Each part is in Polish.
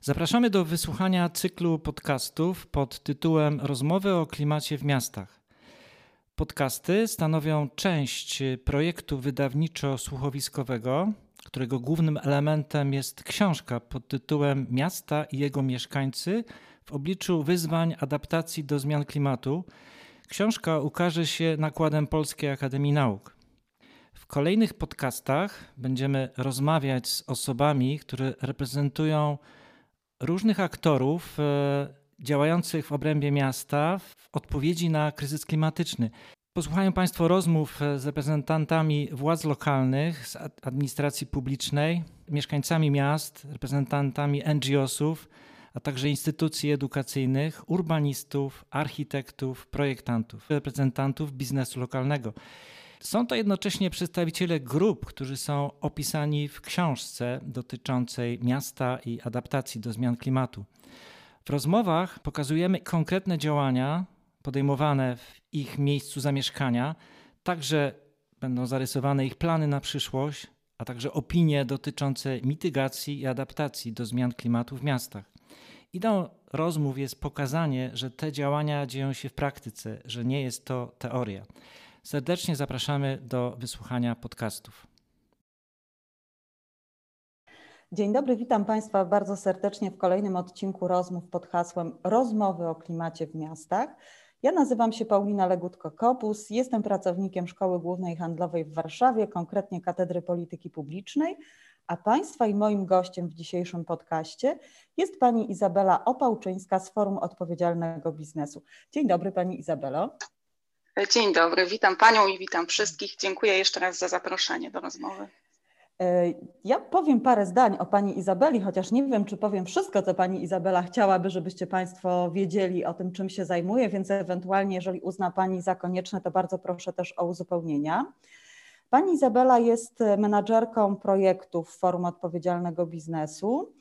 Zapraszamy do wysłuchania cyklu podcastów pod tytułem Rozmowy o klimacie w miastach. Podcasty stanowią część projektu wydawniczo-słuchowiskowego, którego głównym elementem jest książka pod tytułem Miasta i jego mieszkańcy w obliczu wyzwań adaptacji do zmian klimatu. Książka ukaże się nakładem Polskiej Akademii Nauk. W kolejnych podcastach będziemy rozmawiać z osobami, które reprezentują różnych aktorów e, działających w obrębie miasta w odpowiedzi na kryzys klimatyczny. Posłuchają Państwo rozmów z reprezentantami władz lokalnych, z administracji publicznej, mieszkańcami miast, reprezentantami NGO-sów, a także instytucji edukacyjnych, urbanistów, architektów, projektantów, reprezentantów biznesu lokalnego. Są to jednocześnie przedstawiciele grup, którzy są opisani w książce dotyczącej miasta i adaptacji do zmian klimatu. W rozmowach pokazujemy konkretne działania podejmowane w ich miejscu zamieszkania, także będą zarysowane ich plany na przyszłość, a także opinie dotyczące mitygacji i adaptacji do zmian klimatu w miastach. Ideą rozmów jest pokazanie, że te działania dzieją się w praktyce, że nie jest to teoria. Serdecznie zapraszamy do wysłuchania podcastów. Dzień dobry, witam Państwa bardzo serdecznie w kolejnym odcinku rozmów pod hasłem Rozmowy o klimacie w miastach. Ja nazywam się Paulina Legutko-Kopus, jestem pracownikiem Szkoły Głównej Handlowej w Warszawie, konkretnie Katedry Polityki Publicznej, a Państwa i moim gościem w dzisiejszym podcaście jest Pani Izabela Opałczyńska z Forum Odpowiedzialnego Biznesu. Dzień dobry Pani Izabelo. Dzień dobry, witam Panią i witam wszystkich. Dziękuję jeszcze raz za zaproszenie do rozmowy. E, ja powiem parę zdań o Pani Izabeli, chociaż nie wiem, czy powiem wszystko, co Pani Izabela chciałaby, żebyście Państwo wiedzieli o tym, czym się zajmuje, więc ewentualnie, jeżeli uzna Pani za konieczne, to bardzo proszę też o uzupełnienia. Pani Izabela jest menadżerką projektów Forum Odpowiedzialnego Biznesu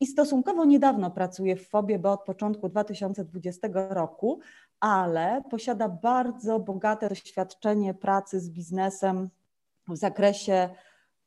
i stosunkowo niedawno pracuje w FOBie, bo od początku 2020 roku, ale posiada bardzo bogate doświadczenie pracy z biznesem w zakresie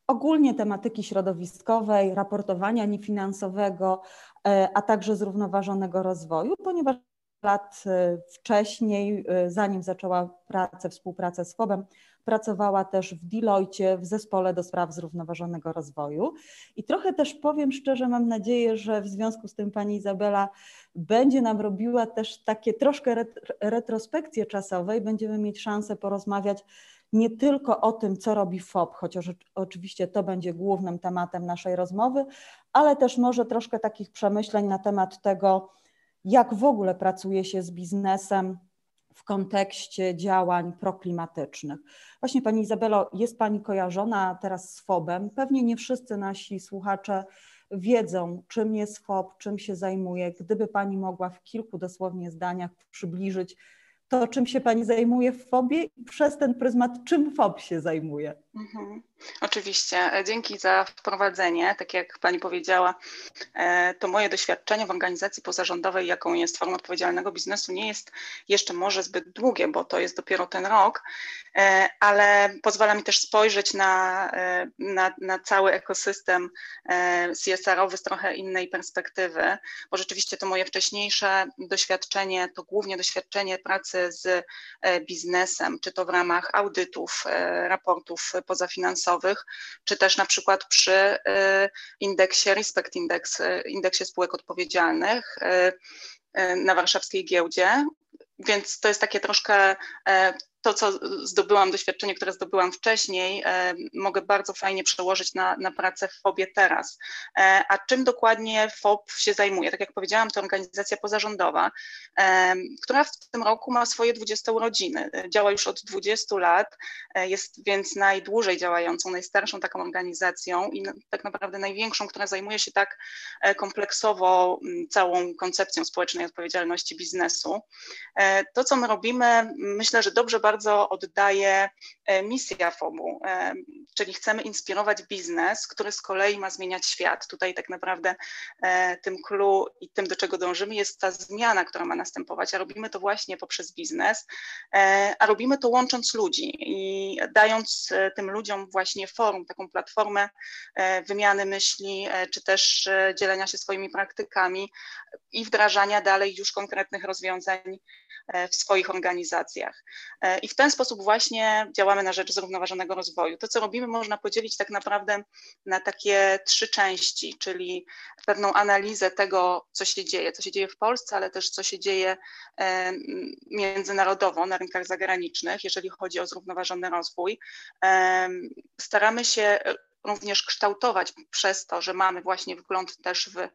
ogólnie tematyki środowiskowej, raportowania niefinansowego, e, a także zrównoważonego rozwoju, ponieważ lat e, wcześniej, e, zanim zaczęła pracę, współpracę z FOB-em, pracowała też w Deloitte w zespole do spraw zrównoważonego rozwoju. I trochę też powiem szczerze, mam nadzieję, że w związku z tym pani Izabela będzie nam robiła też takie troszkę retrospekcje i będziemy mieć szansę porozmawiać nie tylko o tym, co robi FOB, chociaż oczywiście to będzie głównym tematem naszej rozmowy, ale też może troszkę takich przemyśleń na temat tego, jak w ogóle pracuje się z biznesem w kontekście działań proklimatycznych. Właśnie Pani Izabelo, jest Pani kojarzona teraz z FOB-em. Pewnie nie wszyscy nasi słuchacze wiedzą, czym jest FOB, czym się zajmuje. Gdyby Pani mogła w kilku dosłownie zdaniach przybliżyć, to, czym się Pani zajmuje w FOBie i przez ten pryzmat, czym FOB się zajmuje. Mhm. Oczywiście. E, dzięki za wprowadzenie. Tak jak Pani powiedziała, e, to moje doświadczenie w organizacji pozarządowej, jaką jest Forum Odpowiedzialnego Biznesu, nie jest jeszcze może zbyt długie, bo to jest dopiero ten rok, e, ale pozwala mi też spojrzeć na, na, na cały ekosystem CSR-owy z trochę innej perspektywy, bo rzeczywiście to moje wcześniejsze doświadczenie to głównie doświadczenie pracy z biznesem, czy to w ramach audytów, raportów pozafinansowych, czy też na przykład przy y, indeksie Respect Index, y, indeksie spółek odpowiedzialnych y, na warszawskiej giełdzie. Więc to jest takie troszkę to, co zdobyłam, doświadczenie, które zdobyłam wcześniej, e, mogę bardzo fajnie przełożyć na, na pracę w FOBie teraz. E, a czym dokładnie FOB się zajmuje? Tak jak powiedziałam, to organizacja pozarządowa, e, która w tym roku ma swoje 20 urodziny. Działa już od 20 lat, jest więc najdłużej działającą, najstarszą taką organizacją i tak naprawdę największą, która zajmuje się tak kompleksowo całą koncepcją społecznej odpowiedzialności biznesu. To, co my robimy, myślę, że dobrze bardzo bardzo oddaje misja FOB-u, czyli chcemy inspirować biznes, który z kolei ma zmieniać świat. Tutaj tak naprawdę tym clue i tym, do czego dążymy, jest ta zmiana, która ma następować, a robimy to właśnie poprzez biznes, a robimy to łącząc ludzi i dając tym ludziom właśnie forum, taką platformę wymiany myśli, czy też dzielenia się swoimi praktykami i wdrażania dalej już konkretnych rozwiązań e, w swoich organizacjach. E, I w ten sposób właśnie działamy na rzecz zrównoważonego rozwoju. To, co robimy, można podzielić tak naprawdę na takie trzy części, czyli pewną analizę tego, co się dzieje, co się dzieje w Polsce, ale też co się dzieje e, międzynarodowo na rynkach zagranicznych, jeżeli chodzi o zrównoważony rozwój. Staramy się również kształtować przez to, że mamy właśnie wgląd też w, e,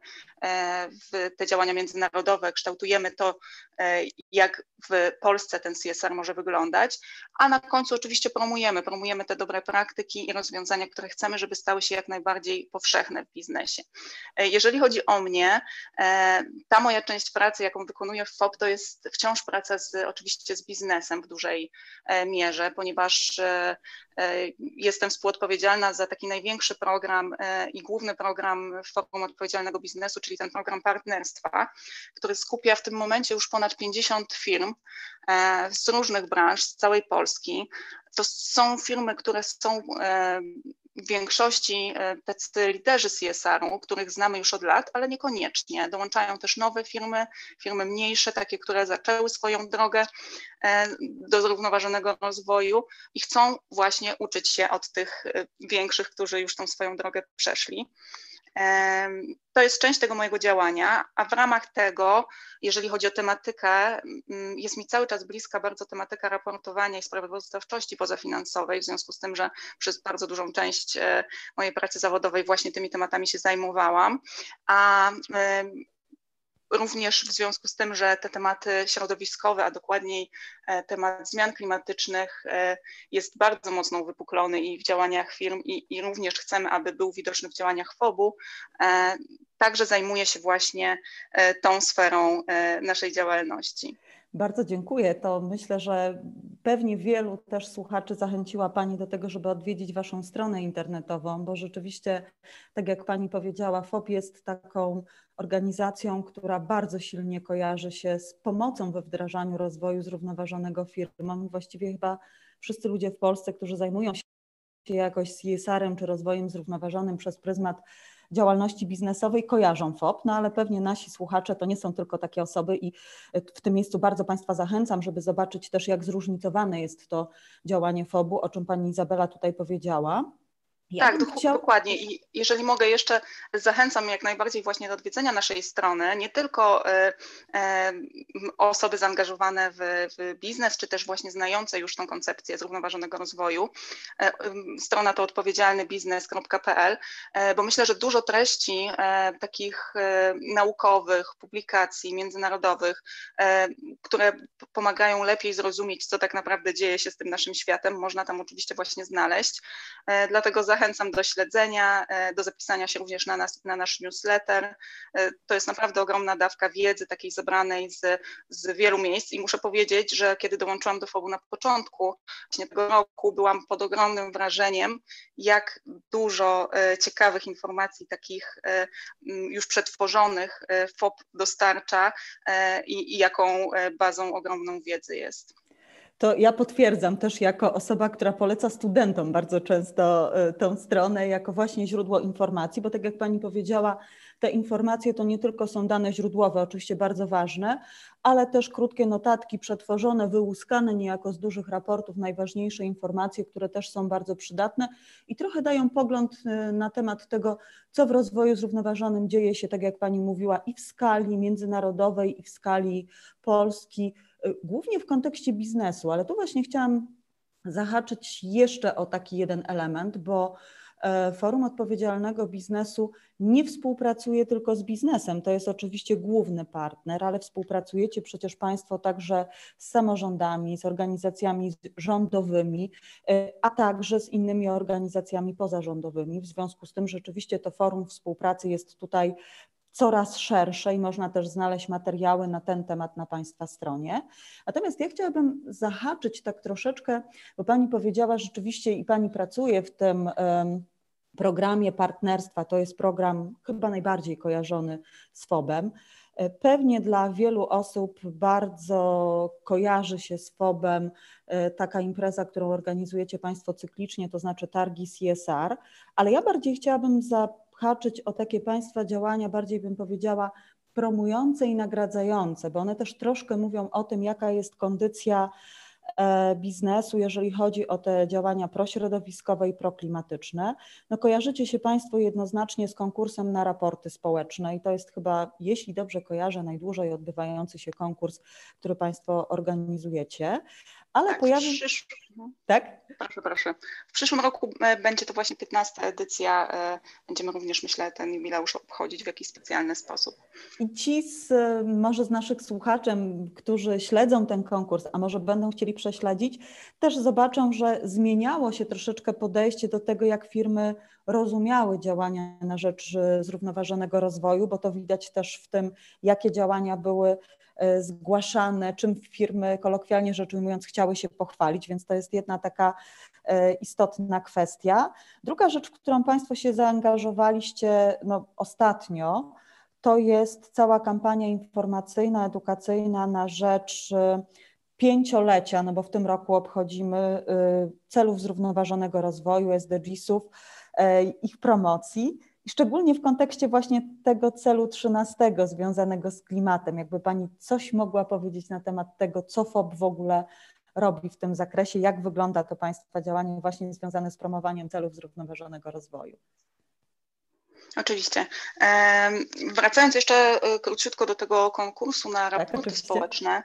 w te działania międzynarodowe, kształtujemy to, e, jak w Polsce ten CSR może wyglądać, a na końcu oczywiście promujemy, promujemy te dobre praktyki i rozwiązania, które chcemy, żeby stały się jak najbardziej powszechne w biznesie. E, jeżeli chodzi o mnie, ta moja część pracy, jaką wykonuję w FOP, to jest wciąż praca z, oczywiście z biznesem w dużej mierze, ponieważ jestem współodpowiedzialna za taki największy program e, i główny program Forum Odpowiedzialnego Biznesu, czyli ten program partnerstwa, który skupia w tym momencie już ponad 50 firm e, z różnych branż, z całej Polski. To są firmy, które są e, w większości tacy liderzy CSR-u, których znamy już od lat, ale niekoniecznie. Dołączają też nowe firmy, firmy mniejsze, takie, które zaczęły swoją drogę do zrównoważonego rozwoju i chcą właśnie uczyć się od tych większych, którzy już tą swoją drogę przeszli. To jest część tego mojego działania, a w ramach tego, jeżeli chodzi o tematykę, jest mi cały czas bliska bardzo tematyka raportowania i sprawozdawczości pozafinansowej, w związku z tym, że przez bardzo dużą część e, mojej pracy zawodowej właśnie tymi tematami się zajmowałam, a również w związku z tym, że te tematy środowiskowe, a dokładniej e, temat zmian klimatycznych e, jest bardzo mocno uwypuklony i w działaniach firm i, i również chcemy, aby był widoczny w działaniach FOB-u, e, także zajmuje się właśnie tą sferą naszej działalności. Bardzo dziękuję. To myślę, że pewnie wielu też słuchaczy zachęciła Pani do tego, żeby odwiedzić Waszą stronę internetową, bo rzeczywiście, tak jak Pani powiedziała, FOP jest taką organizacją, która bardzo silnie kojarzy się z pomocą we wdrażaniu rozwoju zrównoważonego firmom. Właściwie chyba wszyscy ludzie w Polsce, którzy zajmują się jakoś CSR-em czy rozwojem zrównoważonym przez pryzmat działalności biznesowej kojarzą FOP, no ale pewnie nasi słuchacze to nie są tylko takie osoby i w tym miejscu bardzo Państwa zachęcam, żeby zobaczyć też, jak zróżnicowane jest to działanie FOB-u, o czym Pani Izabela tutaj powiedziała. Ja tak, chciał... dokładnie. I jeżeli mogę jeszcze zachęcam jak najbardziej właśnie do odwiedzenia naszej strony, nie tylko e, e, osoby zaangażowane w, w, biznes, czy też właśnie znające już tą koncepcję zrównoważonego rozwoju. E, strona to odpowiedzialnybiznes.pl, bo myślę, że dużo treści takich naukowych, publikacji międzynarodowych, które pomagają lepiej zrozumieć, co tak naprawdę dzieje się z tym naszym światem, można tam oczywiście właśnie znaleźć. Dlatego zachęcam zachęcam do śledzenia, e, do zapisania się również na, nas, na nasz newsletter. E, to jest naprawdę ogromna dawka wiedzy, takiej zebranej z, z wielu miejsc i muszę powiedzieć, że kiedy dołączyłam do FOB na początku właśnie tego roku, byłam pod ogromnym wrażeniem, jak dużo e, ciekawych informacji takich już przetworzonych FOB dostarcza i, i jaką bazą ogromną wiedzy jest to ja potwierdzam też jako osoba, która poleca studentom bardzo często e, tę stronę jako właśnie źródło informacji, bo tak jak Pani powiedziała, te informacje to nie tylko są dane źródłowe, oczywiście bardzo ważne, ale też krótkie notatki przetworzone, wyłuskane niejako z dużych raportów, najważniejsze informacje, które też są bardzo przydatne i trochę dają pogląd e, na temat tego, co w rozwoju zrównoważonym dzieje się, tak jak Pani mówiła, i w skali międzynarodowej, i w skali Polski głównie w kontekście biznesu, ale tu właśnie chciałam zahaczyć jeszcze o taki jeden element, bo e, Forum Odpowiedzialnego Biznesu nie współpracuje tylko z biznesem. To jest oczywiście główny partner, ale współpracujecie przecież Państwo także z samorządami, z organizacjami rządowymi, e, a także z innymi organizacjami pozarządowymi. W związku z tym rzeczywiście to forum współpracy jest tutaj coraz szersze i można też znaleźć materiały na ten temat na Państwa stronie. Natomiast ja chciałabym zahaczyć tak troszeczkę, bo Pani powiedziała rzeczywiście i Pani pracuje w tym programie partnerstwa, to jest program chyba najbardziej kojarzony z FOB-em. Pewnie dla wielu osób bardzo kojarzy się z FOB-em e, taka impreza, którą organizujecie Państwo cyklicznie, to znaczy targi CSR, ale ja bardziej chciałabym zahaczyć o takie Państwa działania, bardziej bym powiedziała promujące i nagradzające, bo one też troszkę mówią o tym, jaka jest kondycja E, biznesu, jeżeli chodzi o te działania prośrodowiskowe i proklimatyczne. No kojarzycie się Państwo jednoznacznie z konkursem na raporty społeczne i to jest chyba, jeśli dobrze kojarzę, najdłużej odbywający się konkurs, który Państwo organizujecie. Ale tak, pojawił przysz... Tak? Proszę, proszę. W przyszłym roku e, będzie to właśnie 15 edycja. E, będziemy również, myślę, ten jubileusz obchodzić w jakiś specjalny sposób. I ci z, może z naszych słuchaczy, którzy śledzą ten konkurs, a może będą chcieli prześledzić, też zobaczą, że zmieniało się troszeczkę podejście do tego, jak firmy rozumiały działania na rzecz e, zrównoważonego rozwoju, bo to widać też w tym, jakie działania były zgłaszane, czym firmy, kolokwialnie rzecz ujmując, chciały się pochwalić, więc to jest jedna taka e, istotna kwestia. Druga rzecz, w którą Państwo się zaangażowaliście no, ostatnio, to jest cała kampania informacyjna, edukacyjna na rzecz e, pięciolecia, no bo w tym roku obchodzimy celów zrównoważonego rozwoju, SDGs-ów, ich promocji. Szczególnie w kontekście właśnie tego celu 13 związanego z klimatem, jakby Pani coś mogła powiedzieć na temat tego, co FOB w ogóle robi w tym zakresie, jak wygląda to Państwa działanie właśnie związane z promowaniem celów zrównoważonego rozwoju. Oczywiście. Wracając jeszcze e, króciutko do tego konkursu na tak, raporty tak, społeczne.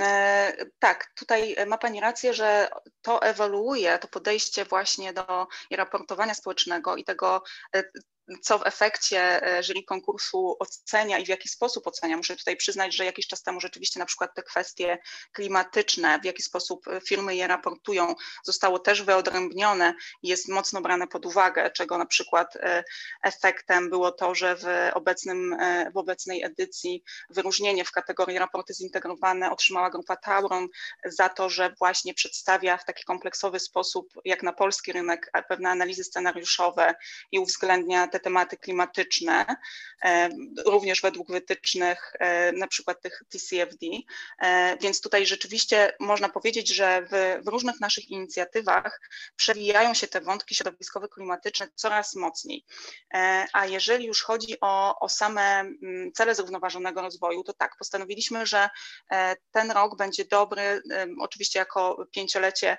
E, tak, tutaj ma Pani rację, że to ewoluuje, to podejście właśnie do raportowania społecznego i tego, e, co w efekcie e, jury konkursu ocenia i w jaki sposób ocenia. Muszę tutaj przyznać, że jakiś czas temu rzeczywiście na przykład te kwestie klimatyczne, w jaki sposób e, firmy je raportują, zostało też wyodrębnione i jest mocno brane pod uwagę, czego na przykład e, efektem było to, że w, obecnym, w obecnej edycji wyróżnienie w kategorii raporty zintegrowane otrzymała grupa Tauron za to, że właśnie przedstawia w taki kompleksowy sposób, jak na polski rynek, pewne analizy scenariuszowe i uwzględnia te te tematy klimatyczne, e, również według wytycznych e, na przykład tych TCFD, e, więc tutaj rzeczywiście można powiedzieć, że w, w różnych naszych inicjatywach przewijają się te wątki środowiskowo-klimatyczne coraz mocniej. A jeżeli już chodzi o, o same mm, cele zrównoważonego rozwoju, to tak, postanowiliśmy, że ten rok będzie dobry, oczywiście jako pięciolecie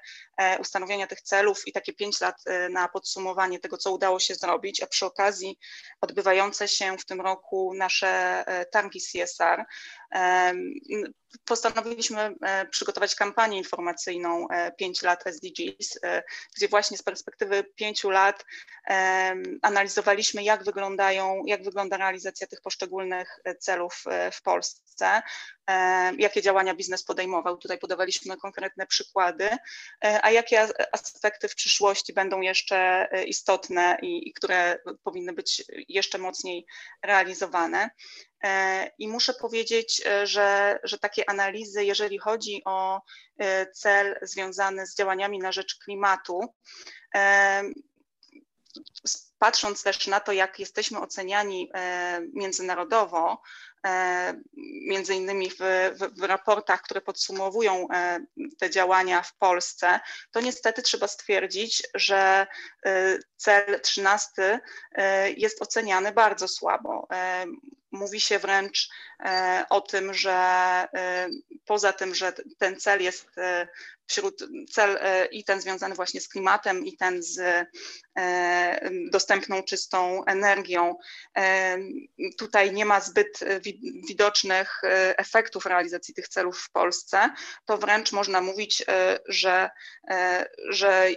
ustanowienia tych celów i takie pięć lat na podsumowanie tego, co udało się zrobić, a przy okazji okazji odbywające się w tym roku nasze e, targi CSR. Postanowiliśmy e, przygotować kampanię informacyjną 5 e, lat SDGs, gdzie właśnie z perspektywy 5 lat analizowaliśmy, jak wyglądają, jak wygląda realizacja tych poszczególnych celów w Polsce, jakie działania biznes podejmował. Tutaj podawaliśmy konkretne przykłady, a jakie aspekty w przyszłości będą jeszcze istotne i, i które powinny być jeszcze mocniej realizowane. E, I muszę powiedzieć, e, że, że takie analizy, jeżeli chodzi o e, cel związany z działaniami na rzecz klimatu, patrząc też na to, jak jesteśmy oceniani międzynarodowo, między innymi w, w, w, raportach, które podsumowują te działania w Polsce, to niestety trzeba stwierdzić, że cel 13 jest oceniany bardzo słabo. Mówi się wręcz e, o tym, że e, poza tym, że ten cel jest e, wśród cel i ten związany właśnie z klimatem, i ten z dostępną czystą energią, tutaj nie ma zbyt widocznych efektów realizacji tych celów w Polsce, to wręcz można mówić, że, że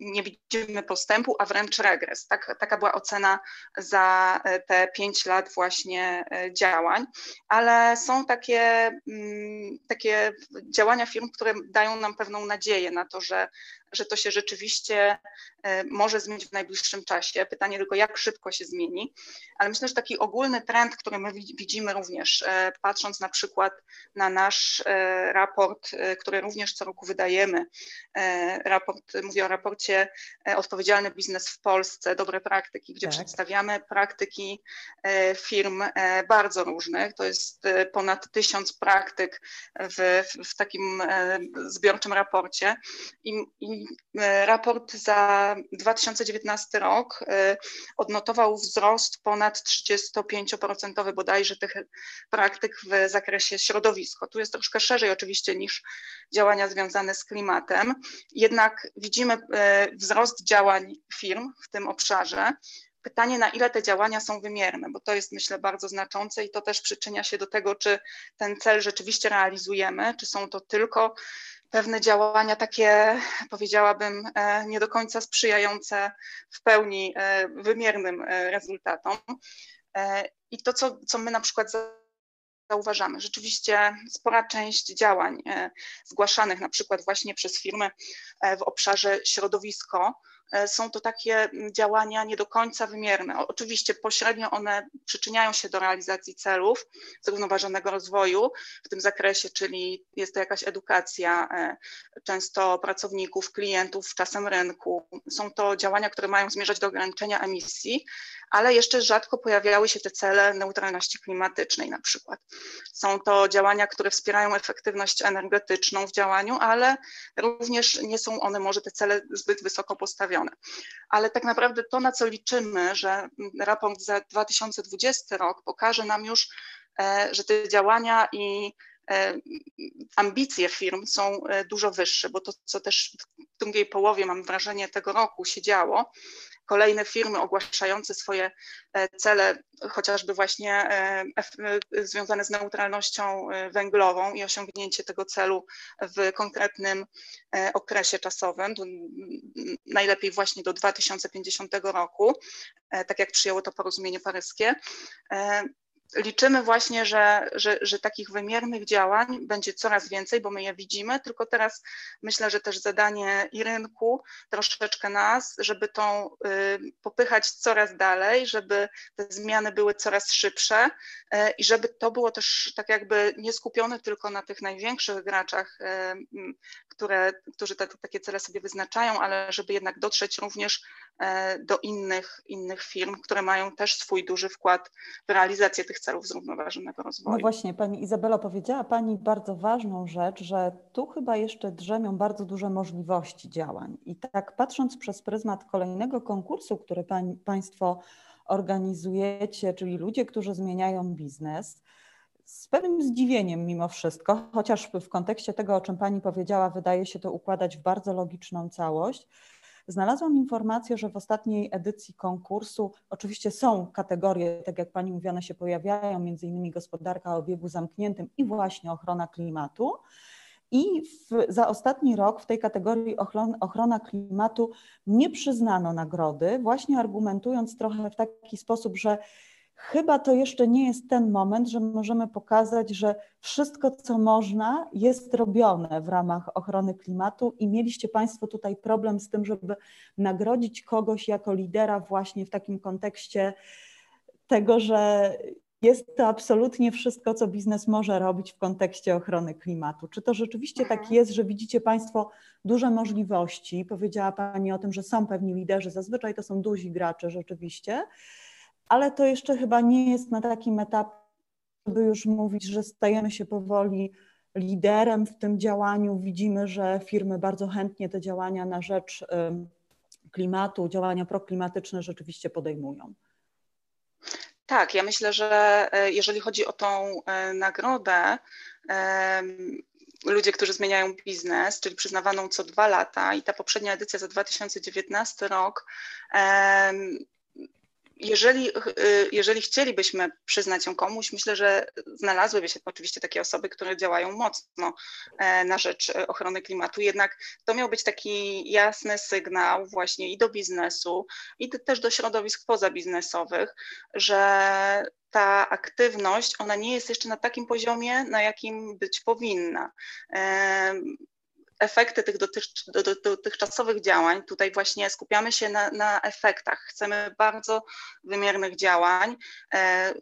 nie widzimy postępu, a wręcz regres. Tak, taka była ocena za e, te pięć lat właśnie e, działań, ale są takie, mm, takie działania firm, które dają nam pewną nadzieję na to, że, że to się rzeczywiście e, może zmienić w najbliższym czasie. Pytanie tylko, jak szybko się zmieni, ale myślę, że taki ogólny trend, który my widzimy również, e, patrząc na przykład na nasz e, raport, który również co roku wydajemy, raport, mówię o raporcie Odpowiedzialny biznes w Polsce, dobre praktyki, gdzie tak. przedstawiamy praktyki firm bardzo różnych. To jest ponad tysiąc praktyk w, w takim zbiorczym raporcie. I, i raport za 2019 rok y, odnotował wzrost ponad 35% bodajże tych praktyk w zakresie środowisko. Tu jest troszkę szerzej oczywiście niż działania związane z klimatem, jednak widzimy y, wzrost działań firm w tym obszarze. Pytanie, na ile te działania są wymierne, bo to jest myślę bardzo znaczące i to też przyczynia się do tego, czy ten cel rzeczywiście realizujemy, czy są to tylko pewne działania takie, powiedziałabym, e, nie do końca sprzyjające w pełni e, wymiernym e, rezultatom. I to, co, co my na przykład zauważamy. Rzeczywiście spora część działań zgłaszanych na przykład właśnie przez firmy w obszarze środowisko są to takie mm, działania nie do końca wymierne. Oczywiście pośrednio one przyczyniają się do realizacji celów zrównoważonego rozwoju w tym zakresie, czyli jest to jakaś edukacja e, często pracowników, klientów, czasem rynku. Są to działania, które mają zmierzać do ograniczenia emisji, ale jeszcze rzadko pojawiały się te cele neutralności klimatycznej na przykład. Są to działania, które wspierają efektywność energetyczną w działaniu, ale również nie są one może te cele zbyt wysoko postawione. Ale tak naprawdę to, na co liczymy, że raport za 2020 rok pokaże nam już, e, że te działania i ambicje firm są e, dużo wyższe, bo to, co też w drugiej połowie, mam wrażenie, tego roku się działo, kolejne firmy ogłaszające swoje e, cele, chociażby właśnie e, e, związane z neutralnością węglową i osiągnięcie tego celu w konkretnym okresie czasowym, najlepiej właśnie do 2050 roku, tak jak przyjęło to porozumienie paryskie liczymy właśnie, że, że, że takich wymiernych działań będzie coraz więcej, bo my je widzimy, tylko teraz myślę, że też zadanie i rynku, troszeczkę nas, żeby tą y, popychać coraz dalej, żeby te zmiany były coraz szybsze y, i żeby to było też tak jakby nie skupione tylko na tych największych graczach, y, które, którzy te, takie cele sobie wyznaczają, ale żeby jednak dotrzeć również e, do innych, innych firm, które mają też swój duży wkład w realizację tych celów zrównoważonego rozwoju. No właśnie, Pani Izabela powiedziała Pani bardzo ważną rzecz, że tu chyba jeszcze drzemią bardzo duże możliwości działań. I tak patrząc przez pryzmat kolejnego konkursu, który pań, Państwo organizujecie, czyli ludzie, którzy zmieniają biznes, z pewnym zdziwieniem mimo wszystko, chociaż w kontekście tego, o czym Pani powiedziała, wydaje się to układać w bardzo logiczną całość. Znalazłam informację, że w ostatniej edycji konkursu oczywiście są kategorie, tak jak Pani mówione się pojawiają, między innymi gospodarka o obiegu zamkniętym i właśnie ochrona klimatu. I w, za ostatni rok w tej kategorii ochrona, ochrona klimatu nie przyznano nagrody, właśnie argumentując trochę w taki sposób, że chyba to jeszcze nie jest ten moment, że możemy pokazać, że wszystko, co można, jest robione w ramach ochrony klimatu i mieliście Państwo tutaj problem z tym, żeby nagrodzić kogoś jako lidera właśnie w takim kontekście tego, że jest to absolutnie wszystko, co biznes może robić w kontekście ochrony klimatu. Czy to rzeczywiście tak mhm. jest, że widzicie Państwo duże możliwości? Powiedziała Pani o tym, że są pewni liderzy, zazwyczaj to są duzi gracze rzeczywiście ale to jeszcze chyba nie jest na takim etapie, by już mówić, że stajemy się powoli liderem w tym działaniu. Widzimy, że firmy bardzo chętnie te działania na rzecz klimatu, działania proklimatyczne rzeczywiście podejmują. Tak, ja myślę, że e, jeżeli chodzi o tą e, nagrodę, ludzie, którzy zmieniają biznes, czyli przyznawaną co dwa lata i ta poprzednia edycja za 2019 rok jeżeli, y, jeżeli chcielibyśmy przyznać ją komuś, myślę, że znalazłyby się oczywiście takie osoby, które działają mocno e, na rzecz e, ochrony klimatu. Jednak to miał być taki jasny sygnał właśnie i do biznesu, i też do środowisk pozabiznesowych, że ta aktywność, ona nie jest jeszcze na takim poziomie, na jakim być powinna efekty tych dotychczasowych działań, tutaj właśnie skupiamy się na, na efektach. Chcemy bardzo wymiernych działań. E,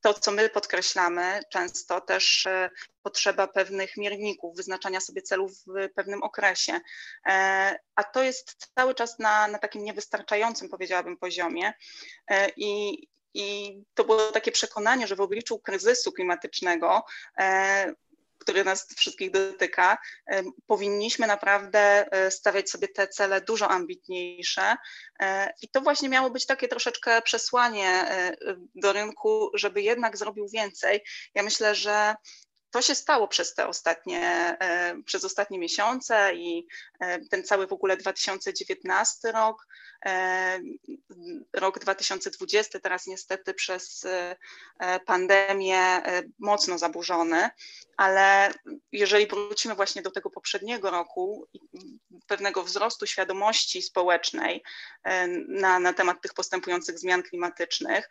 to, co my podkreślamy często, też e, potrzeba pewnych mierników, wyznaczania sobie celów w pewnym okresie. E, a to jest cały czas na, na takim niewystarczającym, powiedziałabym, poziomie. I, i to było takie przekonanie, że w obliczu kryzysu klimatycznego który nas wszystkich dotyka, powinniśmy naprawdę e, stawiać sobie te cele dużo ambitniejsze. E, I to właśnie miało być takie troszeczkę przesłanie e, do rynku, żeby jednak zrobił więcej. Ja myślę, że to się stało przez te ostatnie, e, przez ostatnie miesiące i e, ten cały w ogóle 2019 rok, e, rok 2020 teraz niestety przez pandemię mocno zaburzony, ale jeżeli wrócimy właśnie do tego poprzedniego roku, pewnego wzrostu świadomości społecznej na, na temat tych postępujących zmian klimatycznych,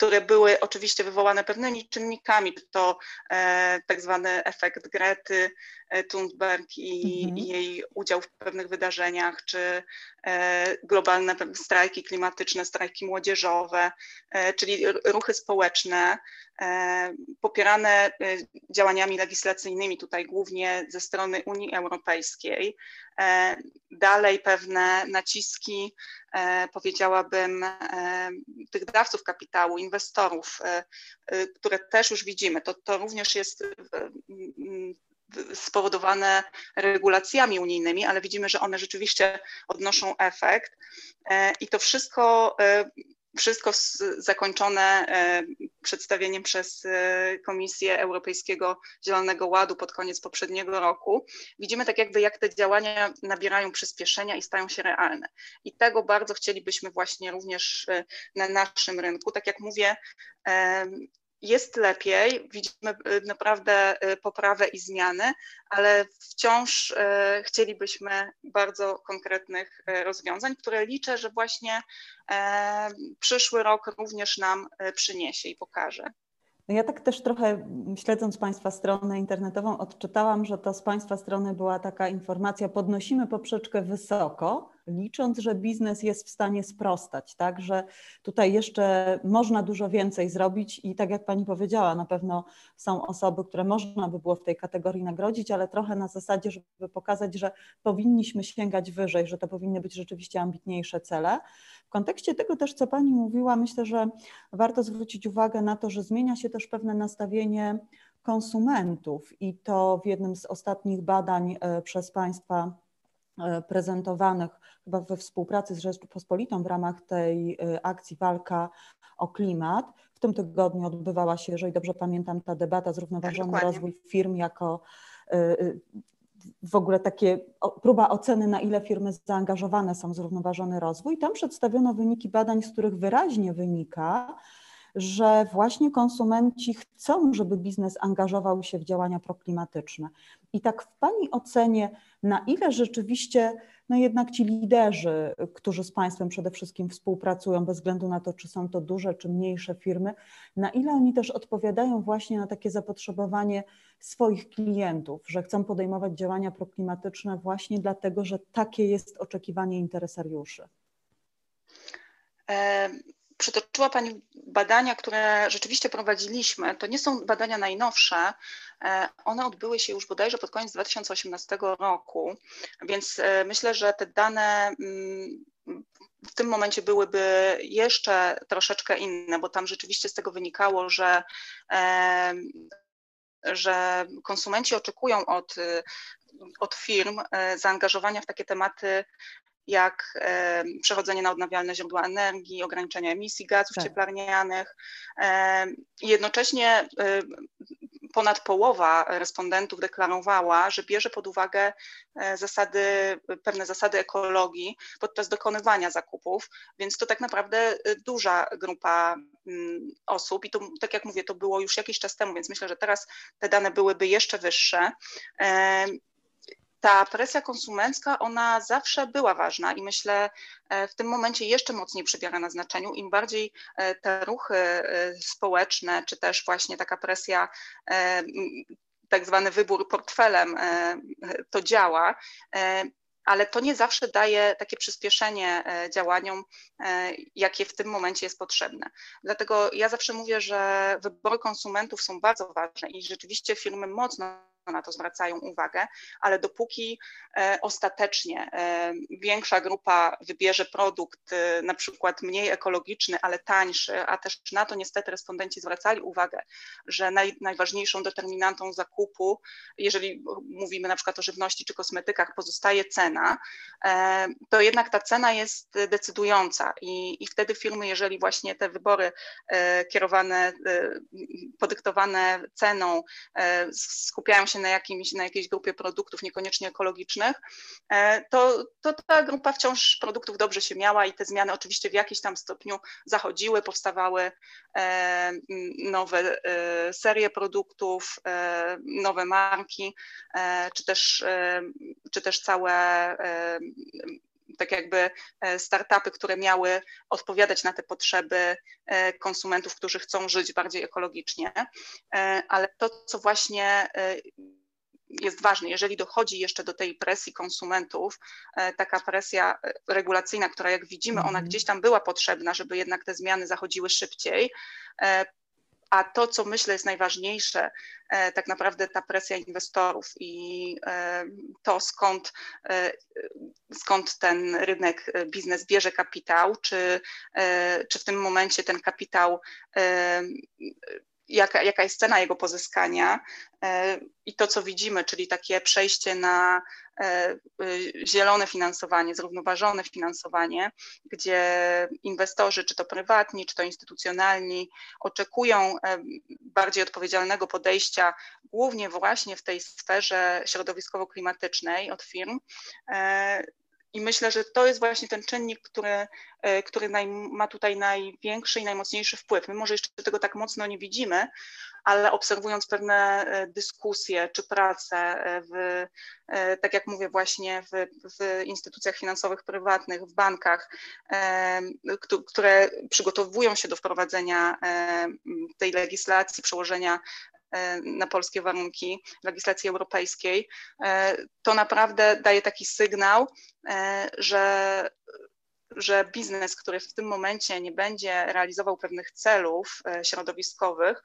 które były oczywiście wywołane pewnymi czynnikami, to e, tak zwany efekt Grety e, Thunberg i, mhm. i, jej udział w pewnych wydarzeniach, czy e, globalne strajki klimatyczne, strajki młodzieżowe, czyli ruchy społeczne, popierane e, działaniami legislacyjnymi, tutaj głównie ze strony Unii Europejskiej. Dalej pewne naciski, powiedziałabym, tych dawców kapitału, inwestorów, e, e, które też już widzimy. To, to również jest spowodowane regulacjami unijnymi, ale widzimy, że one rzeczywiście odnoszą efekt e, i to wszystko wszystko zakończone e, przedstawieniem przez e, Komisję Europejskiego Zielonego Ładu pod koniec poprzedniego roku. Widzimy tak jakby, jak te działania nabierają przyspieszenia i stają się realne. I tego bardzo chcielibyśmy właśnie również e, na naszym rynku. Tak jak mówię, jest lepiej, widzimy y, naprawdę y, poprawę i zmiany, ale wciąż y, chcielibyśmy bardzo konkretnych rozwiązań, które liczę, że właśnie przyszły rok również nam przyniesie i pokaże. No ja tak też trochę śledząc Państwa stronę internetową odczytałam, że to z Państwa strony była taka informacja, podnosimy poprzeczkę wysoko, licząc, że biznes jest w stanie sprostać, tak, że tutaj jeszcze można dużo więcej zrobić i tak jak Pani powiedziała, na pewno są osoby, które można by było w tej kategorii nagrodzić, ale trochę na zasadzie, żeby pokazać, że powinniśmy sięgać wyżej, że to powinny być rzeczywiście ambitniejsze cele. W kontekście tego też, co Pani mówiła, myślę, że warto zwrócić uwagę na to, że zmienia się też pewne nastawienie konsumentów i to w jednym z ostatnich badań e, przez Państwa e, prezentowanych chyba we współpracy z Rzeczpospolitą w ramach tej e, akcji Walka o klimat. W tym tygodniu odbywała się, jeżeli dobrze pamiętam, ta debata zrównoważony tak, rozwój firm jako w ogóle takie próba oceny, na ile firmy zaangażowane są w zrównoważony rozwój. Tam przedstawiono wyniki badań, z których wyraźnie wynika, że właśnie konsumenci chcą, żeby biznes angażował się w działania proklimatyczne. I tak w Pani ocenie, na ile rzeczywiście no jednak ci liderzy, którzy z państwem przede wszystkim współpracują, bez względu na to, czy są to duże czy mniejsze firmy, na ile oni też odpowiadają właśnie na takie zapotrzebowanie swoich klientów, że chcą podejmować działania proklimatyczne właśnie dlatego, że takie jest oczekiwanie interesariuszy. Przytoczyła Pani badania, które rzeczywiście prowadziliśmy. To nie są badania najnowsze. E, one odbyły się już bodajże pod koniec 2018 roku, więc e, myślę, że te dane mm, w tym momencie byłyby jeszcze troszeczkę inne, bo tam rzeczywiście z tego wynikało, że, e, że konsumenci oczekują od, od firm zaangażowania w takie tematy jak e, przechodzenie na odnawialne źródła energii, ograniczenie emisji gazów tak. cieplarnianych. E, jednocześnie e, ponad połowa respondentów deklarowała, że bierze pod uwagę zasady, pewne zasady ekologii podczas dokonywania zakupów, więc to tak naprawdę duża grupa mm, osób i to, tak jak mówię, to było już jakiś czas temu, więc myślę, że teraz te dane byłyby jeszcze wyższe ta presja konsumencka, ona zawsze była ważna i myślę e, w tym momencie jeszcze mocniej przybiera na znaczeniu. Im bardziej e, te ruchy e, społeczne, czy też właśnie taka presja tak zwany wybór portfelem to działa ale to nie zawsze daje takie przyspieszenie działaniom, jakie w tym momencie jest potrzebne. Dlatego ja zawsze mówię, że wybory konsumentów są bardzo ważne i rzeczywiście firmy mocno na to zwracają uwagę, ale dopóki e, ostatecznie e, większa grupa wybierze produkt e, na przykład mniej ekologiczny, ale tańszy, a też na to niestety respondenci zwracali uwagę, że naj, najważniejszą determinantą zakupu, jeżeli mówimy na przykład o żywności czy kosmetykach, pozostaje cena, to jednak ta cena jest decydująca i, i wtedy firmy, jeżeli właśnie te wybory kierowane, podyktowane ceną skupiają się na, jakimś, na jakiejś grupie produktów niekoniecznie ekologicznych, e, to, to ta grupa wciąż produktów dobrze się miała i te zmiany oczywiście w jakimś tam stopniu zachodziły, powstawały e, nowe e, serie produktów, nowe marki, czy też, czy też całe tak jakby startupy, które miały odpowiadać na te potrzeby konsumentów, którzy chcą żyć bardziej ekologicznie. Ale to, co właśnie jest ważne, jeżeli dochodzi jeszcze do tej presji konsumentów, e, taka presja e, regulacyjna, która jak widzimy, ona mhm. gdzieś tam była potrzebna, żeby jednak te zmiany zachodziły szybciej. E, a to, co myślę jest najważniejsze, tak naprawdę ta presja inwestorów i to, skąd, skąd ten rynek, biznes bierze kapitał, czy, czy w tym momencie ten kapitał jaka, jaka jest cena jego pozyskania e, i to, co widzimy, czyli takie przejście na e, zielone finansowanie, zrównoważone finansowanie, gdzie inwestorzy, czy to prywatni, czy to instytucjonalni, oczekują e, bardziej odpowiedzialnego podejścia, głównie właśnie w tej sferze środowiskowo-klimatycznej od firm, i myślę, że to jest właśnie ten czynnik, który, e, który naj, ma tutaj największy i najmocniejszy wpływ. My może jeszcze tego tak mocno nie widzimy, ale obserwując pewne e, dyskusje czy prace e, w, tak jak mówię, właśnie w, w instytucjach finansowych prywatnych, w bankach, które przygotowują się do wprowadzenia tej legislacji, przełożenia na polskie warunki legislacji europejskiej, e, to naprawdę daje taki sygnał, e, że że biznes, który w tym momencie nie będzie realizował pewnych celów środowiskowych,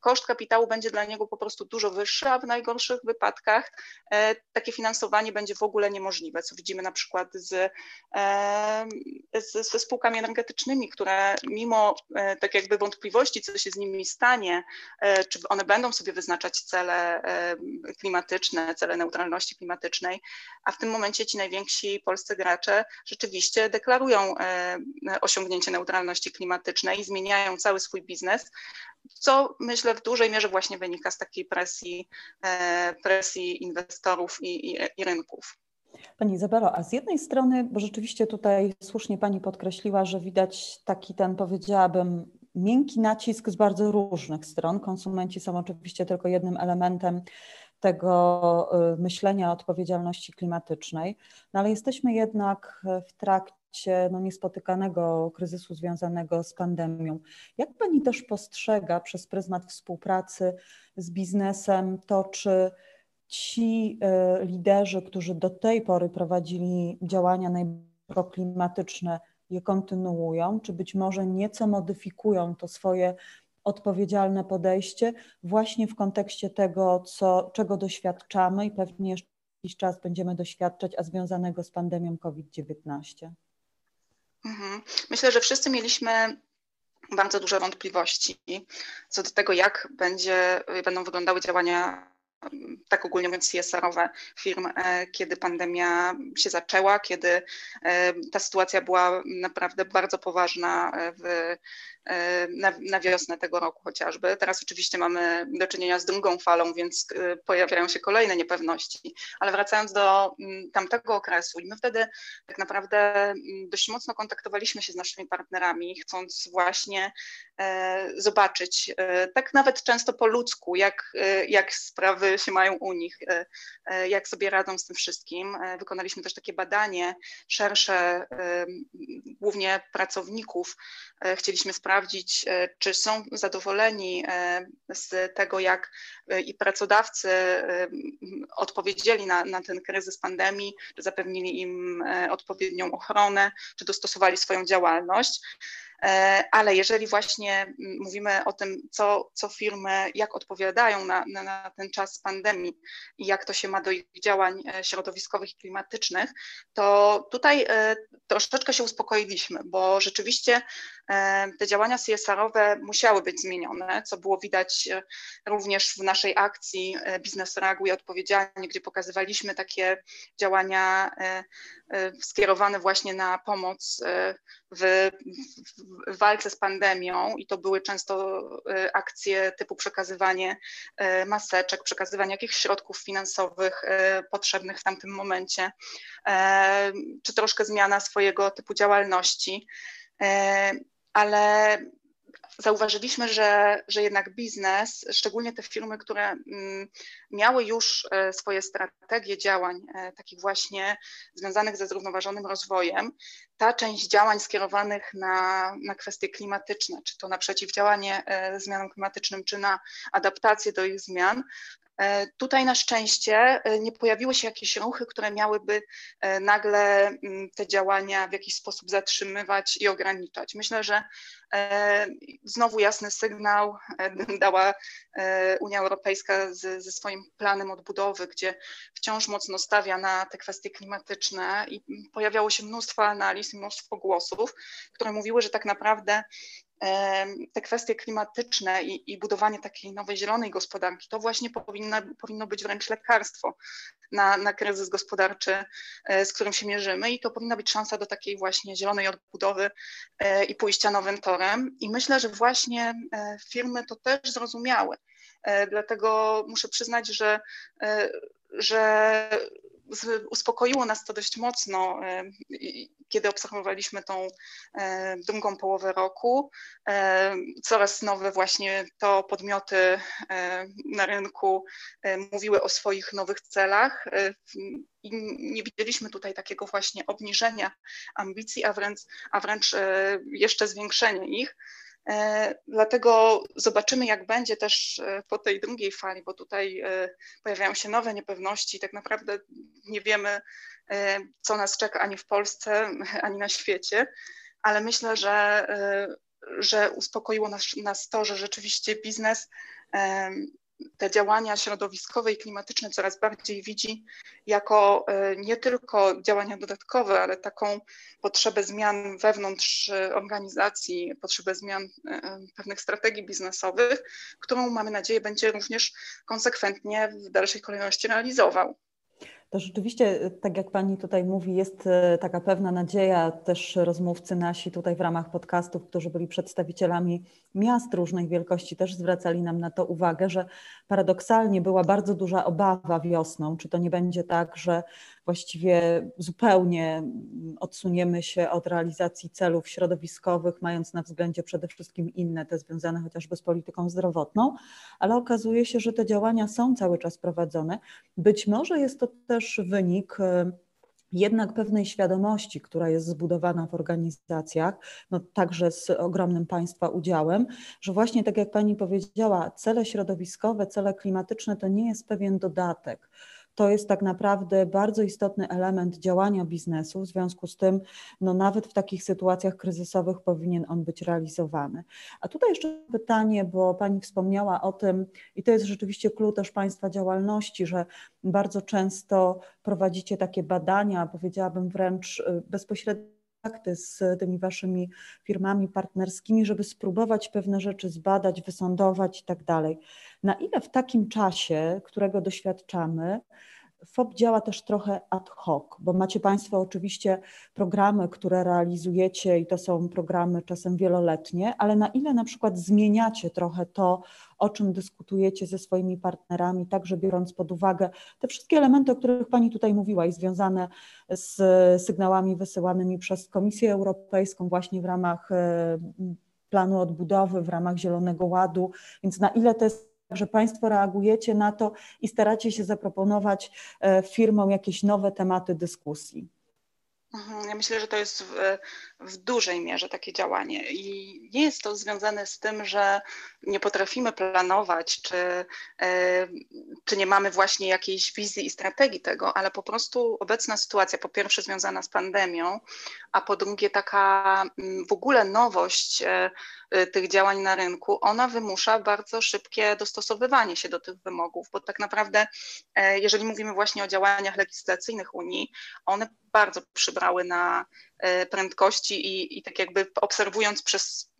koszt kapitału będzie dla niego po prostu dużo wyższy, a w najgorszych wypadkach e, takie finansowanie będzie w ogóle niemożliwe, co widzimy na przykład z, e, z, ze spółkami energetycznymi, które mimo e, tak jakby wątpliwości, co się z nimi stanie, czy one będą sobie wyznaczać cele klimatyczne, cele neutralności klimatycznej, a w tym momencie ci najwięksi polscy gracze rzeczywiście deklarują osiągnięcie neutralności klimatycznej, zmieniają cały swój biznes, co myślę w dużej mierze właśnie wynika z takiej presji, e, presji inwestorów i, i, i rynków. Pani Izabelo, a z jednej strony, bo rzeczywiście tutaj słusznie Pani podkreśliła, że widać taki ten, powiedziałabym, miękki nacisk z bardzo różnych stron. Konsumenci są oczywiście tylko jednym elementem tego e, myślenia o odpowiedzialności klimatycznej, no ale jesteśmy jednak w trakcie no, niespotykanego kryzysu związanego z pandemią. Jak Pani też postrzega przez pryzmat współpracy z biznesem to, czy ci e, liderzy, którzy do tej pory prowadzili działania najproklimatyczne, je kontynuują, czy być może nieco modyfikują to swoje odpowiedzialne podejście właśnie w kontekście tego, co, czego doświadczamy i pewnie jeszcze jakiś czas będziemy doświadczać, a związanego z pandemią COVID-19? Mhm. Myślę, że wszyscy mieliśmy bardzo duże wątpliwości co do tego, jak będzie, będą wyglądały działania tak ogólnie mówiąc CSR-owe firm, e, kiedy pandemia się zaczęła, kiedy e, ta sytuacja była naprawdę bardzo poważna e, w, na, na wiosnę tego roku chociażby. Teraz oczywiście mamy do czynienia z drugą falą, więc pojawiają się kolejne niepewności. Ale wracając do tamtego okresu, my wtedy tak naprawdę dość mocno kontaktowaliśmy się z naszymi partnerami, chcąc właśnie zobaczyć, tak nawet często po ludzku, jak, jak sprawy się mają u nich, jak sobie radzą z tym wszystkim. Wykonaliśmy też takie badanie szersze, głównie pracowników. Chcieliśmy sprawdzić, czy są zadowoleni z tego, jak i pracodawcy odpowiedzieli na, na ten kryzys pandemii, czy zapewnili im odpowiednią ochronę, czy dostosowali swoją działalność. E, ale jeżeli właśnie mówimy o tym, co, co firmy, jak odpowiadają na, na, na, ten czas pandemii i jak to się ma do ich działań e, środowiskowych i klimatycznych, to tutaj e, troszeczkę się uspokoiliśmy, bo rzeczywiście te działania CSR-owe musiały być zmienione, co było widać również w naszej akcji Biznes Reaguje Odpowiedzialnie, gdzie pokazywaliśmy takie działania skierowane właśnie na pomoc w, w walce z pandemią i to były często e, akcje typu przekazywanie e, maseczek, przekazywanie jakichś środków finansowych e, potrzebnych w tamtym momencie, czy troszkę zmiana swojego typu działalności. Ale zauważyliśmy, że, że jednak biznes, szczególnie te firmy, które mm, miały już e, swoje strategie działań, e, takich właśnie związanych ze zrównoważonym rozwojem, ta część działań skierowanych na, na kwestie klimatyczne, czy to na przeciwdziałanie e, zmianom klimatycznym, czy na adaptację do ich zmian, tutaj na szczęście e, nie pojawiły się jakieś ruchy, które miałyby e, nagle mm, te działania w jakiś sposób zatrzymywać i ograniczać. Myślę, że znowu jasny sygnał dała Unia Europejska ze swoim planem odbudowy, gdzie wciąż mocno stawia na te kwestie klimatyczne i pojawiało się mnóstwo analiz mnóstwo głosów, które mówiły, że tak naprawdę te kwestie klimatyczne i, i, budowanie takiej nowej zielonej gospodarki, to właśnie powinno, powinno być wręcz lekarstwo na, na kryzys gospodarczy, e, z którym się mierzymy i to powinna być szansa do takiej właśnie zielonej odbudowy e, i pójścia nowym torem. I myślę, że właśnie e, firmy to też zrozumiały. Dlatego muszę przyznać, że, że uspokoiło nas to dość mocno, e, kiedy obserwowaliśmy tą e, drugą połowę roku. E, coraz nowe właśnie to podmioty na rynku mówiły o swoich nowych celach i nie widzieliśmy tutaj takiego właśnie obniżenia ambicji, a wręcz, a wręcz jeszcze zwiększenia ich. E, dlatego zobaczymy, jak będzie też e, po tej drugiej fali, bo tutaj e, pojawiają się nowe niepewności. Tak naprawdę nie wiemy, co nas czeka ani w Polsce, ani na świecie, ale myślę, że, że uspokoiło nas, nas to, że rzeczywiście biznes te działania środowiskowe i klimatyczne coraz bardziej widzi jako e, nie tylko działania dodatkowe, ale taką potrzebę zmian wewnątrz e, organizacji, potrzebę zmian e, pewnych strategii biznesowych, którą mamy nadzieję będzie również konsekwentnie w dalszej kolejności realizował. To rzeczywiście, tak jak Pani tutaj mówi, jest taka pewna nadzieja. Też rozmówcy nasi tutaj w ramach podcastów, którzy byli przedstawicielami miast różnej wielkości, też zwracali nam na to uwagę, że paradoksalnie była bardzo duża obawa wiosną, czy to nie będzie tak, że właściwie zupełnie odsuniemy się od realizacji celów środowiskowych, mając na względzie przede wszystkim inne, te związane chociażby z polityką zdrowotną, ale okazuje się, że te działania są cały czas prowadzone. Być może jest to też wynik jednak pewnej świadomości, która jest zbudowana w organizacjach, no także z ogromnym Państwa udziałem, że właśnie tak jak Pani powiedziała, cele środowiskowe, cele klimatyczne to nie jest pewien dodatek to jest tak naprawdę bardzo istotny element działania biznesu. W związku z tym, no nawet w takich sytuacjach kryzysowych powinien on być realizowany. A tutaj jeszcze pytanie, bo Pani wspomniała o tym, i to jest rzeczywiście klucz też Państwa działalności, że bardzo często prowadzicie takie badania, powiedziałabym wręcz y, bezpośrednio kontakty z tymi waszymi firmami partnerskimi, żeby spróbować pewne rzeczy zbadać, wysądować i tak dalej. Na ile w takim czasie, którego doświadczamy, FOB działa też trochę ad hoc, bo macie Państwo oczywiście programy, które realizujecie i to są programy czasem wieloletnie, ale na ile na przykład zmieniacie trochę to, o czym dyskutujecie ze swoimi partnerami, także biorąc pod uwagę te wszystkie elementy, o których Pani tutaj mówiła i związane z sygnałami wysyłanymi przez Komisję Europejską właśnie w ramach e, planu odbudowy, w ramach Zielonego Ładu, więc na ile to jest że Państwo reagujecie na to i staracie się zaproponować firmom jakieś nowe tematy dyskusji. Mhm, ja myślę, że to jest w, w, dużej mierze takie działanie i nie jest to związane z tym, że nie potrafimy planować, czy, e, czy nie mamy właśnie jakiejś wizji i strategii tego, ale po prostu obecna sytuacja, po pierwsze związana z pandemią, a po drugie taka mm, w ogóle nowość e, e, tych działań na rynku, ona wymusza bardzo szybkie dostosowywanie się do tych wymogów, bo tak naprawdę, jeżeli mówimy właśnie o działaniach legislacyjnych Unii, one bardzo przybrały na e, prędkości i, i tak jakby obserwując przez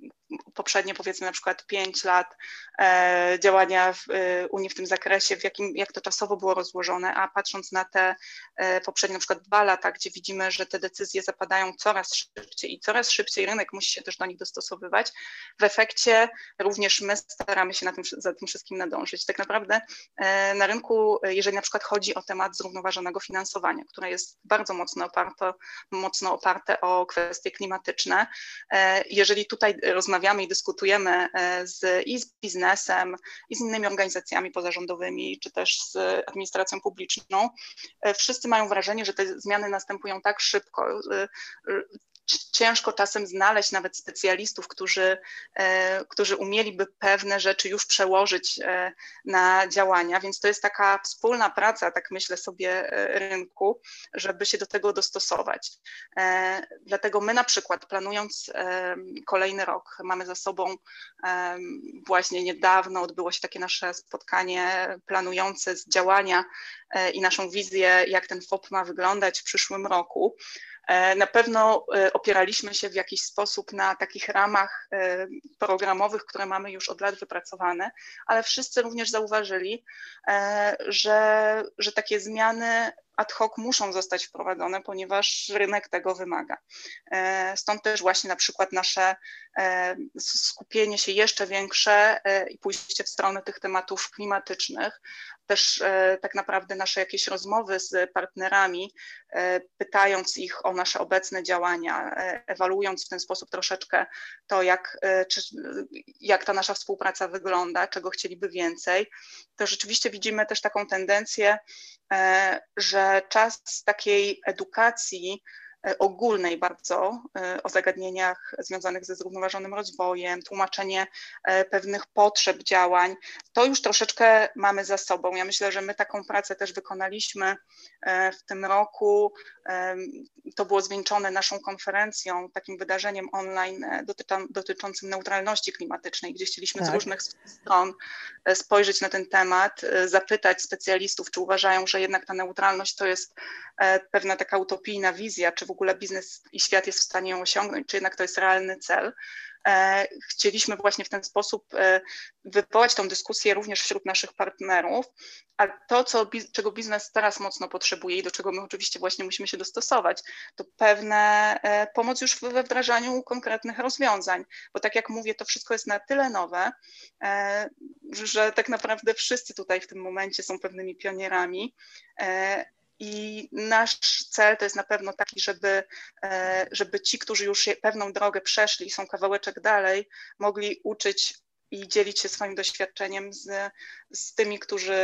poprzednie powiedzmy na przykład pięć lat e, działania w e, Unii w tym zakresie, w jakim, jak to czasowo było rozłożone, a patrząc na te e, poprzednie na przykład dwa lata, gdzie widzimy, że te decyzje zapadają coraz szybciej i coraz szybciej rynek musi się też do nich dostosowywać, w efekcie również my staramy się na tym, za tym wszystkim nadążyć. Tak naprawdę na rynku, jeżeli na przykład chodzi o temat zrównoważonego finansowania, które jest bardzo mocno oparte, mocno oparte o kwestie klimatyczne, jeżeli tutaj rozmawiamy rozmawiamy i dyskutujemy e, z, i z biznesem, i z innymi organizacjami pozarządowymi, czy też z administracją publiczną, e, wszyscy mają wrażenie, że te zmiany następują tak szybko, e, ciężko czasem znaleźć nawet specjalistów, którzy, e, którzy umieliby pewne rzeczy już przełożyć e, na działania, więc to jest taka wspólna praca, tak myślę sobie, e, rynku, żeby się do tego dostosować. Dlatego my na przykład planując kolejny rok, mamy za sobą właśnie niedawno odbyło się takie nasze spotkanie planujące z działania i naszą wizję, jak ten FOP ma wyglądać w przyszłym roku. E, na pewno e, opieraliśmy się w jakiś sposób na takich ramach e, programowych, które mamy już od lat wypracowane, ale wszyscy również zauważyli, że, że takie zmiany ad hoc muszą zostać wprowadzone, ponieważ rynek tego wymaga. Stąd też właśnie na przykład nasze skupienie się jeszcze większe i pójście w stronę tych tematów klimatycznych, też e, tak naprawdę nasze jakieś rozmowy z partnerami, e, pytając ich o nasze obecne działania, e, ewaluując w ten sposób troszeczkę to, jak, czy, jak ta nasza współpraca wygląda, czego chcieliby więcej, to rzeczywiście widzimy też taką tendencję, że czas takiej edukacji, ogólnej bardzo e, o zagadnieniach związanych ze zrównoważonym rozwojem, tłumaczenie e, pewnych potrzeb działań. To już troszeczkę mamy za sobą. Ja myślę, że my taką pracę też wykonaliśmy w tym roku. To było zwieńczone naszą konferencją, takim wydarzeniem online dotyczącym neutralności klimatycznej, gdzie chcieliśmy tak. z różnych stron spojrzeć na ten temat, zapytać specjalistów, czy uważają, że jednak ta neutralność to jest pewna taka utopijna wizja, czy w ogóle biznes i świat jest w stanie ją osiągnąć, czy jednak to jest realny cel. E, chcieliśmy właśnie w ten sposób e, wywołać tą dyskusję również wśród naszych partnerów, a to, co, czego biznes teraz mocno potrzebuje i do czego my oczywiście właśnie musimy się dostosować, to pewne e, pomoc już we wdrażaniu konkretnych rozwiązań, bo tak jak mówię, to wszystko jest na tyle nowe, że tak naprawdę wszyscy tutaj w tym momencie są pewnymi pionierami, i nasz cel to jest na pewno taki, żeby, e, żeby ci, którzy już pewną drogę przeszli i są kawałeczek dalej, mogli uczyć i dzielić się swoim doświadczeniem z, z tymi, którzy,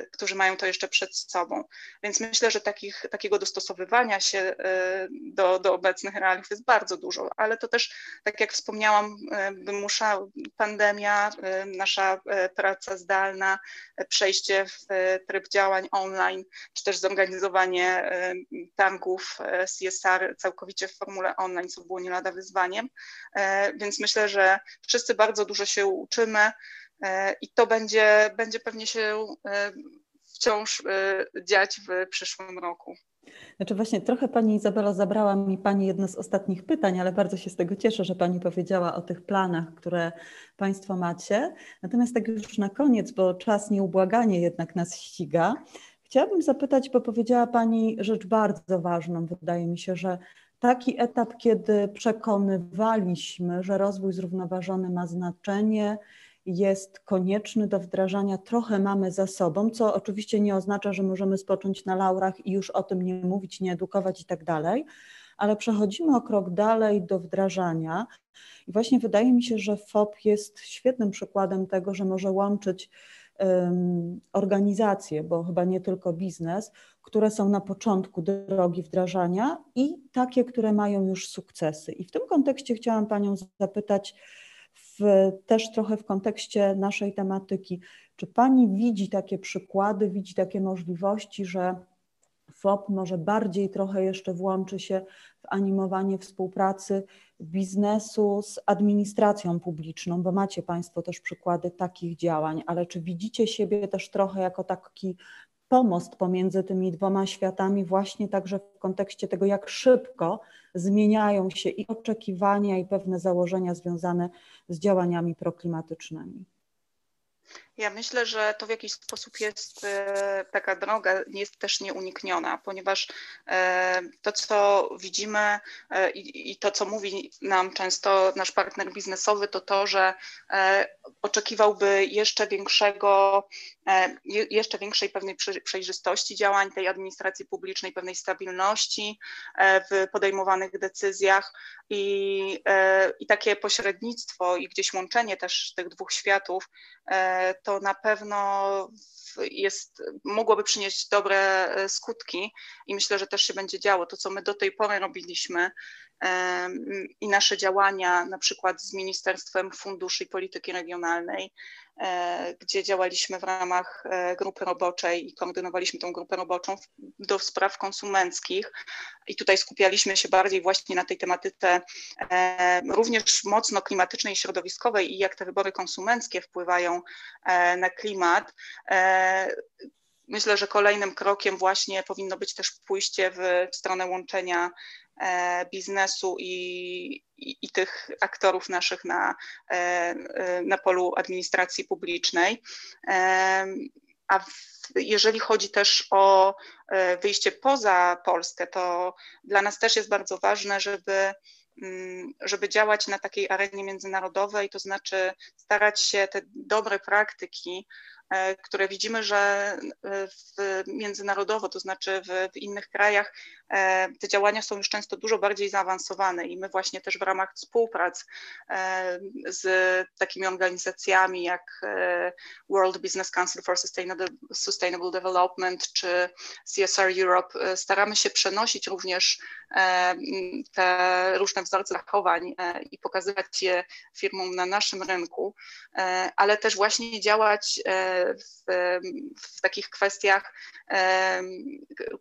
y, którzy mają to jeszcze przed sobą. Więc myślę, że takich, takiego dostosowywania się y, do, do obecnych realiów jest bardzo dużo, ale to też, tak jak wspomniałam, y, wymusza pandemia, nasza praca zdalna, przejście w tryb działań online, czy też zorganizowanie targów CSR całkowicie w formule online, co było nie lada wyzwaniem. Więc myślę, że wszyscy bardzo dużo się uczymy i to będzie, będzie pewnie się e, wciąż e, dziać w przyszłym roku. Znaczy właśnie trochę Pani Izabela zabrała mi Pani jedno z ostatnich pytań, ale bardzo się z tego cieszę, że Pani powiedziała o tych planach, które Państwo macie. Natomiast tak już na koniec, bo czas nieubłaganie jednak nas ściga, chciałabym zapytać, bo powiedziała Pani rzecz bardzo ważną. Wydaje mi się, że taki etap, kiedy przekonywaliśmy, że rozwój zrównoważony ma znaczenie, jest konieczny do wdrażania, trochę mamy za sobą, co oczywiście nie oznacza, że możemy spocząć na laurach i już o tym nie mówić, nie edukować i tak dalej, ale przechodzimy o krok dalej do wdrażania. I właśnie wydaje mi się, że FOP jest świetnym przykładem tego, że może łączyć um, organizacje, bo chyba nie tylko biznes, które są na początku drogi wdrażania i takie, które mają już sukcesy. I w tym kontekście chciałam Panią zapytać, też trochę w kontekście naszej tematyki, czy Pani widzi takie przykłady, widzi takie możliwości, że FOP może bardziej trochę jeszcze włączy się w animowanie współpracy biznesu z administracją publiczną, bo macie Państwo też przykłady takich działań, ale czy widzicie siebie też trochę jako taki pomost pomiędzy tymi dwoma światami, właśnie także w kontekście tego, jak szybko zmieniają się i oczekiwania, i pewne założenia związane z działaniami proklimatycznymi? Ja myślę, że to w jakiś sposób jest e, taka droga, jest też nieunikniona, ponieważ e, to, co widzimy e, i to, co mówi nam często nasz partner biznesowy, to to, że oczekiwałby jeszcze większego, jeszcze większej pewnej przejrzystości działań tej administracji publicznej, pewnej stabilności w podejmowanych decyzjach. I, i takie pośrednictwo i gdzieś łączenie też tych dwóch światów to na pewno jest, mogłoby przynieść dobre e, skutki i myślę, że też się będzie działo. To, co my do tej pory robiliśmy i nasze działania, na przykład z Ministerstwem Funduszy i Polityki Regionalnej, E, gdzie działaliśmy w ramach e, grupy roboczej i koordynowaliśmy tą grupę roboczą do spraw konsumenckich. I tutaj skupialiśmy się bardziej właśnie na tej tematyce e, również mocno klimatycznej i środowiskowej i jak te wybory konsumenckie wpływają na klimat. Myślę, że kolejnym krokiem właśnie powinno być też pójście w stronę łączenia E, biznesu i, i, i, tych aktorów naszych na, e, na polu administracji publicznej. E, a jeżeli chodzi też o wyjście poza Polskę, to dla nas też jest bardzo ważne, żeby mm, żeby działać na takiej arenie międzynarodowej, to znaczy starać się te dobre praktyki E, które widzimy, że e, w, międzynarodowo, to znaczy w, w, innych krajach, e, te działania są już często dużo bardziej zaawansowane i my właśnie też w ramach współprac z takimi organizacjami jak World Business Council for Sustainable Development czy CSR Europe staramy się przenosić również te różne wzorce zachowań i pokazywać je firmom na naszym rynku, ale też właśnie działać w, w takich kwestiach,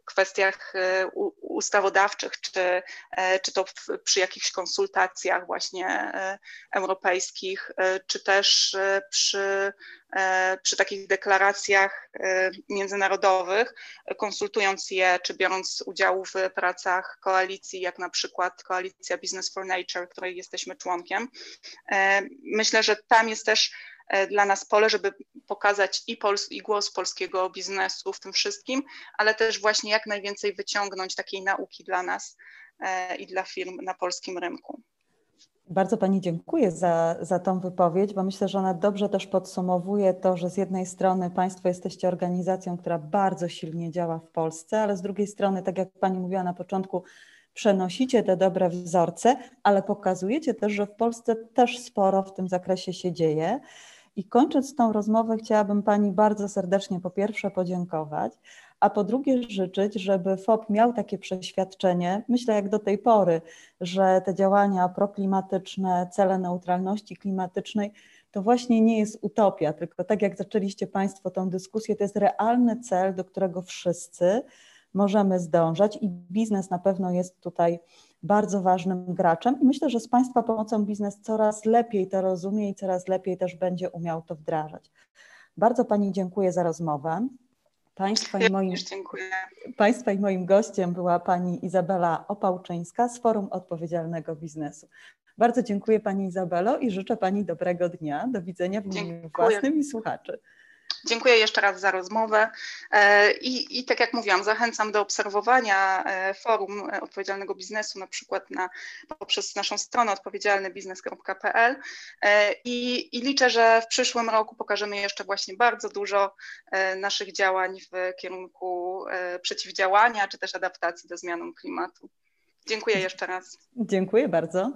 kwestiach e, ustawodawczych, czy, e, czy to przy jakichś konsultacjach właśnie e, europejskich, czy też przy przy takich deklaracjach międzynarodowych, konsultując je, czy biorąc udział w pracach koalicji, jak na przykład koalicja Business for Nature, której jesteśmy członkiem. Myślę, że tam jest też dla nas pole, żeby pokazać i, pols i głos polskiego biznesu w tym wszystkim, ale też właśnie jak najwięcej wyciągnąć takiej nauki dla nas e, i dla firm na polskim rynku. Bardzo Pani dziękuję za, za tą wypowiedź, bo myślę, że ona dobrze też podsumowuje to, że z jednej strony Państwo jesteście organizacją, która bardzo silnie działa w Polsce, ale z drugiej strony, tak jak Pani mówiła na początku, przenosicie te dobre wzorce, ale pokazujecie też, że w Polsce też sporo w tym zakresie się dzieje. I kończąc tą rozmowę, chciałabym Pani bardzo serdecznie po pierwsze podziękować, a po drugie życzyć, żeby FOP miał takie przeświadczenie, myślę jak do tej pory, że te działania proklimatyczne, cele neutralności klimatycznej to właśnie nie jest utopia, tylko tak jak zaczęliście Państwo tą dyskusję, to jest realny cel, do którego wszyscy możemy zdążać i biznes na pewno jest tutaj bardzo ważnym graczem i myślę, że z Państwa pomocą biznes coraz lepiej to rozumie i coraz lepiej też będzie umiał to wdrażać. Bardzo Pani dziękuję za rozmowę. Państwa i, moim, Państwa i moim gościem była Pani Izabela Opałczyńska z Forum Odpowiedzialnego Biznesu. Bardzo dziękuję Pani Izabelo i życzę Pani dobrego dnia. Do widzenia w imieniu własnym i słuchaczy. Dziękuję jeszcze raz za rozmowę e, I, i tak jak mówiłam, zachęcam do obserwowania e, forum odpowiedzialnego biznesu, na przykład na, poprzez naszą stronę odpowiedzialnybiznes.pl e, I, i liczę, że w przyszłym roku pokażemy jeszcze właśnie bardzo dużo naszych działań w kierunku przeciwdziałania czy też adaptacji do zmianom klimatu. Dziękuję jeszcze raz. Dziękuję bardzo.